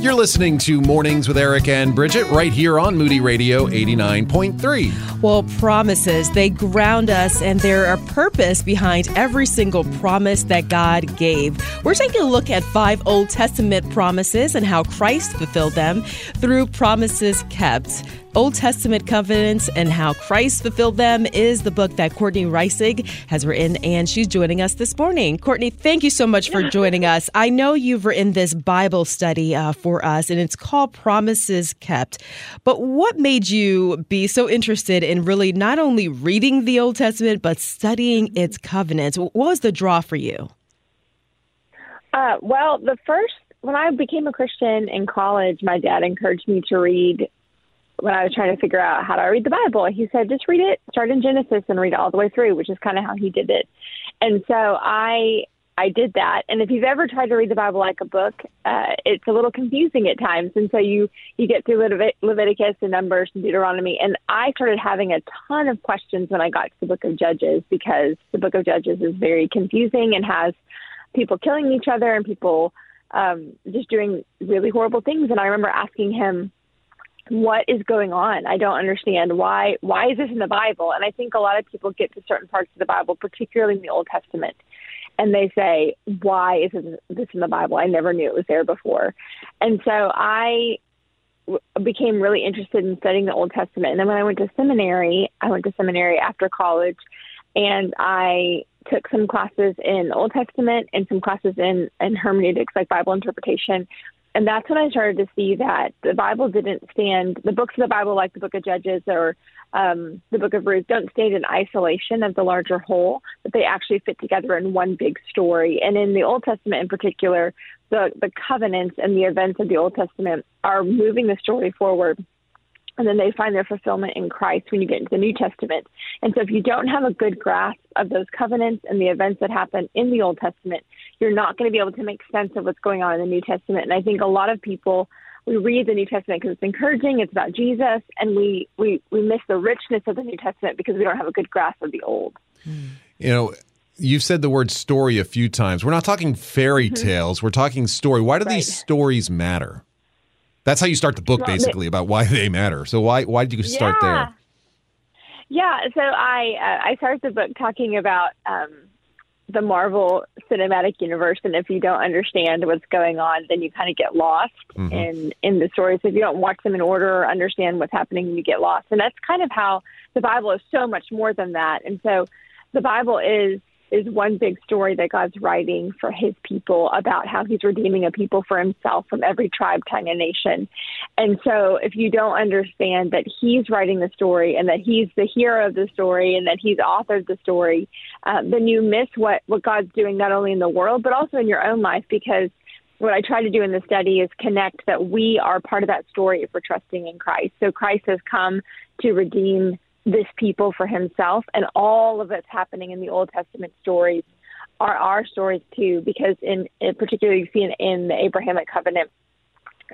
You're listening to Mornings with Eric and Bridget right here on Moody Radio 89.3. Well, promises, they ground us, and there are purpose behind every single promise that God gave. We're taking a look at five Old Testament promises and how Christ fulfilled them through promises kept. Old Testament covenants and how Christ fulfilled them is the book that Courtney Reissig has written, and she's joining us this morning. Courtney, thank you so much for joining us. I know you've written this Bible study uh, for us, and it's called Promises Kept. But what made you be so interested in really not only reading the Old Testament, but studying its covenants? What was the draw for you? Uh, well, the first, when I became a Christian in college, my dad encouraged me to read when I was trying to figure out how do I read the Bible, he said, just read it, start in Genesis and read it all the way through, which is kind of how he did it. And so I I did that. And if you've ever tried to read the Bible like a book, uh, it's a little confusing at times. And so you you get through Levit- Leviticus and Numbers and Deuteronomy, and I started having a ton of questions when I got to the Book of Judges because the Book of Judges is very confusing and has people killing each other and people um, just doing really horrible things. And I remember asking him what is going on? I don't understand why why is this in the Bible? And I think a lot of people get to certain parts of the Bible, particularly in the Old Testament, and they say, "Why is this in the Bible? I never knew it was there before." And so I became really interested in studying the Old Testament. And then when I went to seminary, I went to seminary after college, and I took some classes in Old Testament and some classes in, in hermeneutics, like Bible interpretation, and that's when I started to see that the Bible didn't stand, the books of the Bible, like the book of Judges or um, the book of Ruth, don't stand in isolation of the larger whole, but they actually fit together in one big story. And in the Old Testament in particular, the, the covenants and the events of the Old Testament are moving the story forward and then they find their fulfillment in Christ when you get into the New Testament. And so if you don't have a good grasp of those covenants and the events that happen in the Old Testament, you're not going to be able to make sense of what's going on in the New Testament. And I think a lot of people we read the New Testament because it's encouraging, it's about Jesus, and we, we, we miss the richness of the New Testament because we don't have a good grasp of the Old. You know, you've said the word story a few times. We're not talking fairy mm-hmm. tales, we're talking story. Why do right. these stories matter? That's how you start the book, basically, about why they matter. So why why did you start yeah. there? Yeah, so I uh, I started the book talking about um, the Marvel Cinematic Universe, and if you don't understand what's going on, then you kind of get lost mm-hmm. in in the stories. If you don't watch them in order or understand what's happening, you get lost. And that's kind of how the Bible is so much more than that. And so the Bible is is one big story that God's writing for his people about how he's redeeming a people for himself from every tribe, tongue, and nation. And so if you don't understand that he's writing the story and that he's the hero of the story and that he's authored the story, um, then you miss what, what God's doing not only in the world, but also in your own life because what I try to do in the study is connect that we are part of that story if we're trusting in Christ. So Christ has come to redeem this people for himself. And all of it's happening in the Old Testament stories are our stories too, because in, in you see in, in the Abrahamic covenant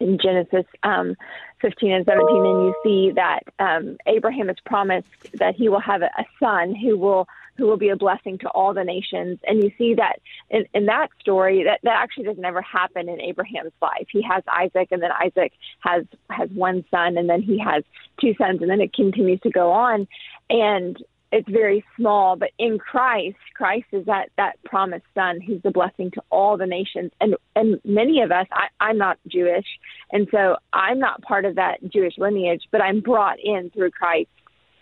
in Genesis um, 15 and 17, and you see that um, Abraham is promised that he will have a son who will who will be a blessing to all the nations. And you see that in, in that story, that, that actually doesn't ever happen in Abraham's life. He has Isaac, and then Isaac has has one son, and then he has two sons, and then it continues to go on. And it's very small, but in Christ, Christ is that that promised son who's a blessing to all the nations. And and many of us, I, I'm not Jewish, and so I'm not part of that Jewish lineage, but I'm brought in through Christ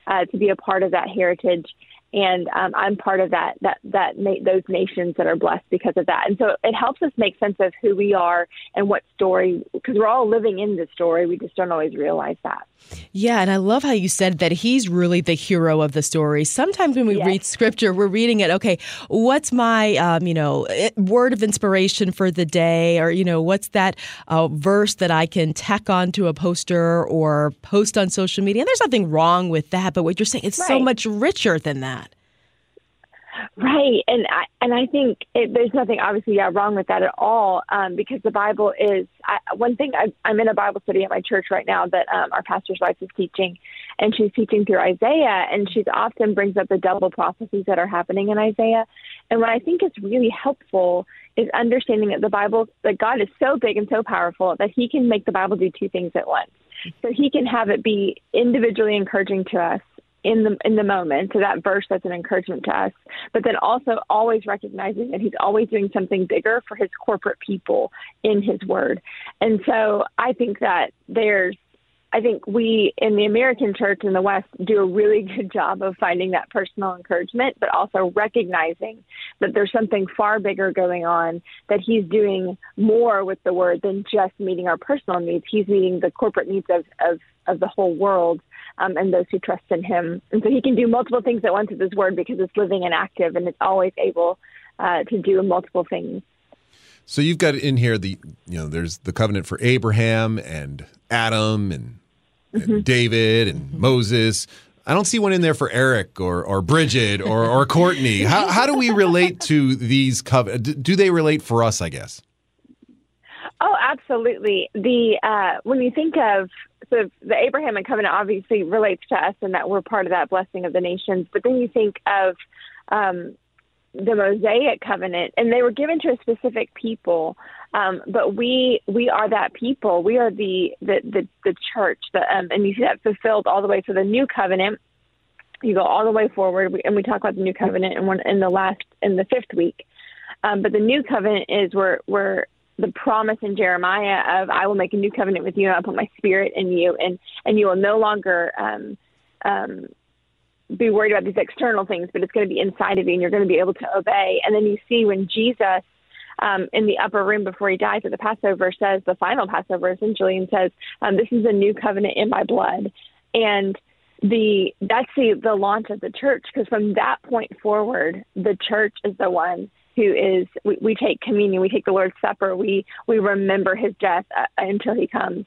uh, to be a part of that heritage and um, I'm part of that that that na- those nations that are blessed because of that. And so it helps us make sense of who we are and what story because we're all living in the story. We just don't always realize that. Yeah, and I love how you said that he's really the hero of the story. Sometimes when we yes. read scripture, we're reading it. Okay, what's my um, you know word of inspiration for the day, or you know what's that uh, verse that I can tack onto a poster or post on social media? And there's nothing wrong with that, but what you're saying it's right. so much richer than that. Right, and I and I think it, there's nothing obviously yeah, wrong with that at all, um, because the Bible is I, one thing. I, I'm in a Bible study at my church right now that um, our pastor's wife is teaching, and she's teaching through Isaiah, and she often brings up the double prophecies that are happening in Isaiah, and what I think is really helpful is understanding that the Bible, that God is so big and so powerful that He can make the Bible do two things at once. So He can have it be individually encouraging to us in the in the moment. So that verse that's an encouragement to us. But then also always recognizing that he's always doing something bigger for his corporate people in his word. And so I think that there's I think we in the American church in the West do a really good job of finding that personal encouragement, but also recognizing that there's something far bigger going on, that he's doing more with the word than just meeting our personal needs. He's meeting the corporate needs of, of, of the whole world um, and those who trust in him. And so he can do multiple things at once with his word because it's living and active and it's always able uh, to do multiple things. So you've got in here the you know there's the covenant for Abraham and Adam and, mm-hmm. and David and mm-hmm. Moses. I don't see one in there for Eric or, or Bridget or, or Courtney. How, how do we relate to these covenants? Do they relate for us, I guess? Oh, absolutely. The uh, when you think of so the Abrahamic covenant obviously relates to us and that we're part of that blessing of the nations, but then you think of um, the Mosaic covenant, and they were given to a specific people. Um, but we we are that people. We are the the the, the church. The, um, and you see that fulfilled all the way to the new covenant. You go all the way forward, and we talk about the new covenant in one in the last in the fifth week. Um, but the new covenant is where where the promise in Jeremiah of I will make a new covenant with you and I'll put my spirit in you and and you will no longer um, um, be worried about these external things, but it's going to be inside of you and you're going to be able to obey. And then you see when Jesus um, in the upper room before he dies at the Passover says the final Passover essentially and says um, this is a new covenant in my blood. And the that's the the launch of the church because from that point forward the church is the one who is we, we take communion, we take the Lord's Supper, we we remember His death uh, until He comes,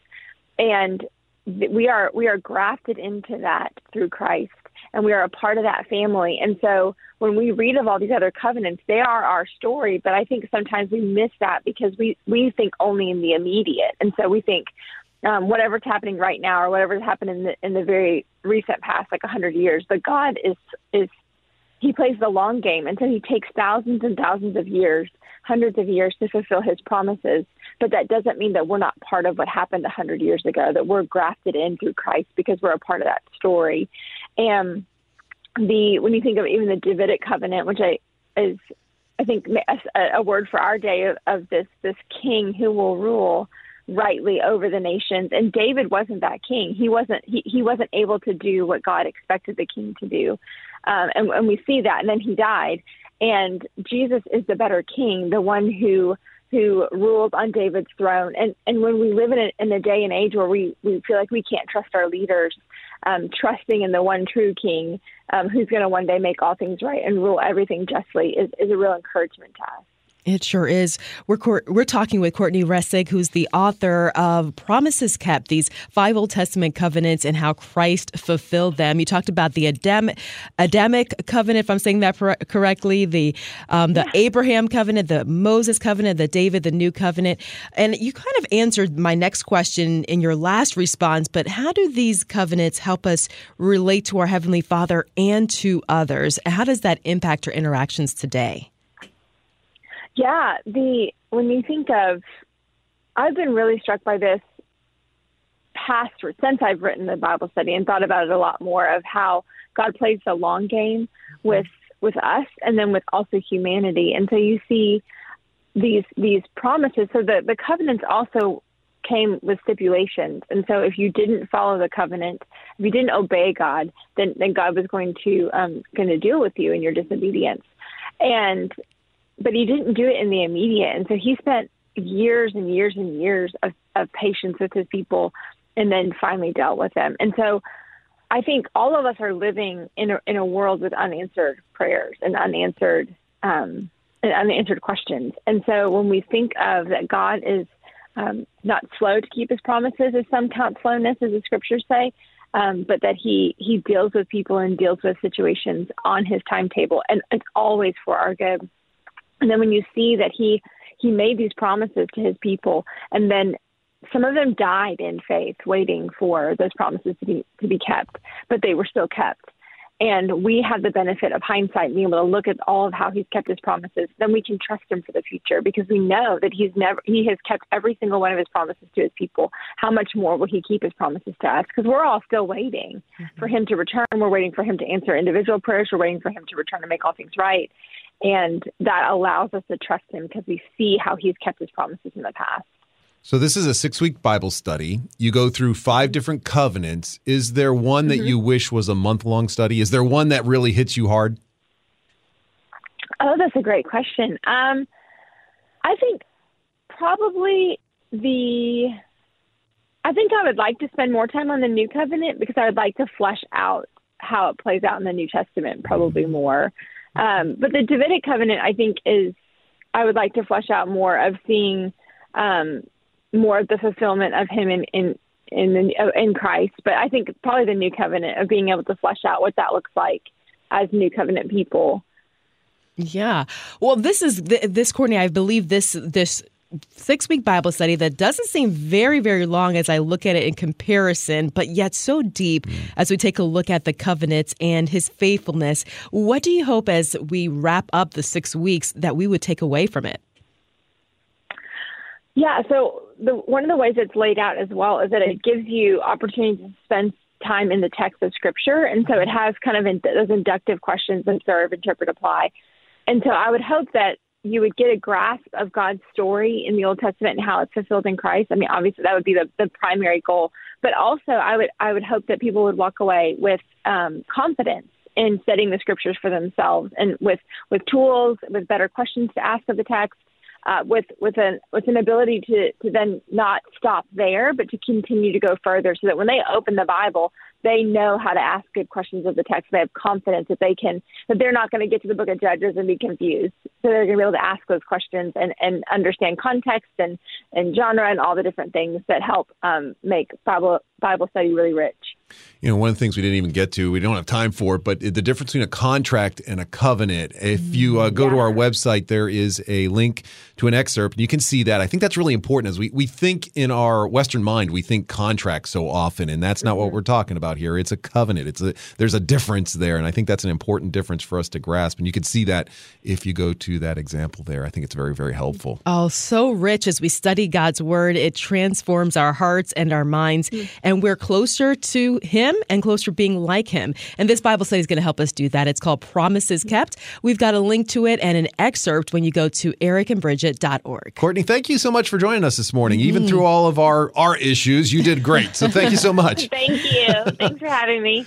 and we are we are grafted into that through Christ, and we are a part of that family. And so when we read of all these other covenants, they are our story. But I think sometimes we miss that because we we think only in the immediate, and so we think. Um, whatever's happening right now, or whatever's happened in the in the very recent past, like a hundred years, but God is is he plays the long game, and so he takes thousands and thousands of years, hundreds of years to fulfill his promises. But that doesn't mean that we're not part of what happened a hundred years ago. That we're grafted in through Christ because we're a part of that story. And the when you think of even the Davidic covenant, which I is I think a, a word for our day of, of this this king who will rule rightly over the nations and David wasn't that king he wasn't he, he wasn't able to do what God expected the king to do um, and, and we see that. And then he died. And Jesus is the better king, the one who who rules on David's throne. And and when we live in a, in a day and age where we, we feel like we can't trust our leaders, um, trusting in the one true King um, who's going to one day make all things right and rule everything justly is, is a real encouragement to us. It sure is. We're we're talking with Courtney Reissig, who's the author of Promises Kept, these five Old Testament covenants and how Christ fulfilled them. You talked about the Adamic, Adamic covenant, if I'm saying that correctly, the um, the yeah. Abraham covenant, the Moses covenant, the David, the New covenant, and you kind of answered my next question in your last response. But how do these covenants help us relate to our heavenly Father and to others? How does that impact our interactions today? Yeah, the when you think of, I've been really struck by this past since I've written the Bible study and thought about it a lot more of how God plays the long game with with us and then with also humanity. And so you see these these promises. So the the covenants also came with stipulations. And so if you didn't follow the covenant, if you didn't obey God, then then God was going to um going to deal with you in your disobedience. And but he didn't do it in the immediate. And so he spent years and years and years of, of patience with his people and then finally dealt with them. And so I think all of us are living in a, in a world with unanswered prayers and unanswered um, and unanswered questions. And so when we think of that God is um, not slow to keep his promises, as some count slowness, as the scriptures say, um, but that he he deals with people and deals with situations on his timetable, and it's always for our good. And then when you see that he he made these promises to his people, and then some of them died in faith, waiting for those promises to be to be kept, but they were still kept and we have the benefit of hindsight being able to look at all of how he's kept his promises, then we can trust him for the future because we know that he's never he has kept every single one of his promises to his people. How much more will he keep his promises to us? Because we're all still waiting mm-hmm. for him to return. We're waiting for him to answer individual prayers. We're waiting for him to return to make all things right. And that allows us to trust him because we see how he's kept his promises in the past. So this is a six week Bible study. You go through five different covenants. Is there one that mm-hmm. you wish was a month long study? Is there one that really hits you hard? Oh, that's a great question. Um, I think probably the. I think I would like to spend more time on the New Covenant because I would like to flesh out how it plays out in the New Testament, probably more. Um, but the Davidic covenant, I think, is I would like to flesh out more of seeing um, more of the fulfillment of him in in in the, in Christ. But I think probably the new covenant of being able to flesh out what that looks like as new covenant people. Yeah. Well, this is this Courtney. I believe this this six week Bible study that doesn't seem very, very long as I look at it in comparison, but yet so deep mm. as we take a look at the covenants and his faithfulness. What do you hope as we wrap up the six weeks that we would take away from it? Yeah, so the, one of the ways it's laid out as well is that it gives you opportunity to spend time in the text of Scripture, and so it has kind of in, those inductive questions: observe, interpret, apply. And so I would hope that you would get a grasp of God's story in the Old Testament and how it's fulfilled in Christ. I mean, obviously that would be the, the primary goal, but also I would I would hope that people would walk away with um, confidence in studying the Scriptures for themselves and with with tools, with better questions to ask of the text, uh, with with an with an ability to to then not stop there, but to continue to go further, so that when they open the Bible, they know how to ask good questions of the text. They have confidence that they can that they're not going to get to the book of Judges and be confused. So they're going to be able to ask those questions and and understand context and and genre and all the different things that help um, make Bible Bible study really rich you know, one of the things we didn't even get to, we don't have time for it, but the difference between a contract and a covenant. If you uh, go yeah. to our website, there is a link to an excerpt, and you can see that. I think that's really important as we, we think in our Western mind, we think contract so often, and that's not mm-hmm. what we're talking about here. It's a covenant. It's a there's a difference there, and I think that's an important difference for us to grasp. And you can see that if you go to that example there. I think it's very, very helpful. Oh, so rich as we study God's word. It transforms our hearts and our minds, mm-hmm. and we're closer to him and closer to being like him. And this Bible study is going to help us do that. It's called Promises Kept. We've got a link to it and an excerpt when you go to ericandbridget.org. Courtney, thank you so much for joining us this morning. Mm-hmm. Even through all of our, our issues, you did great. So thank you so much. thank you. Thanks for having me.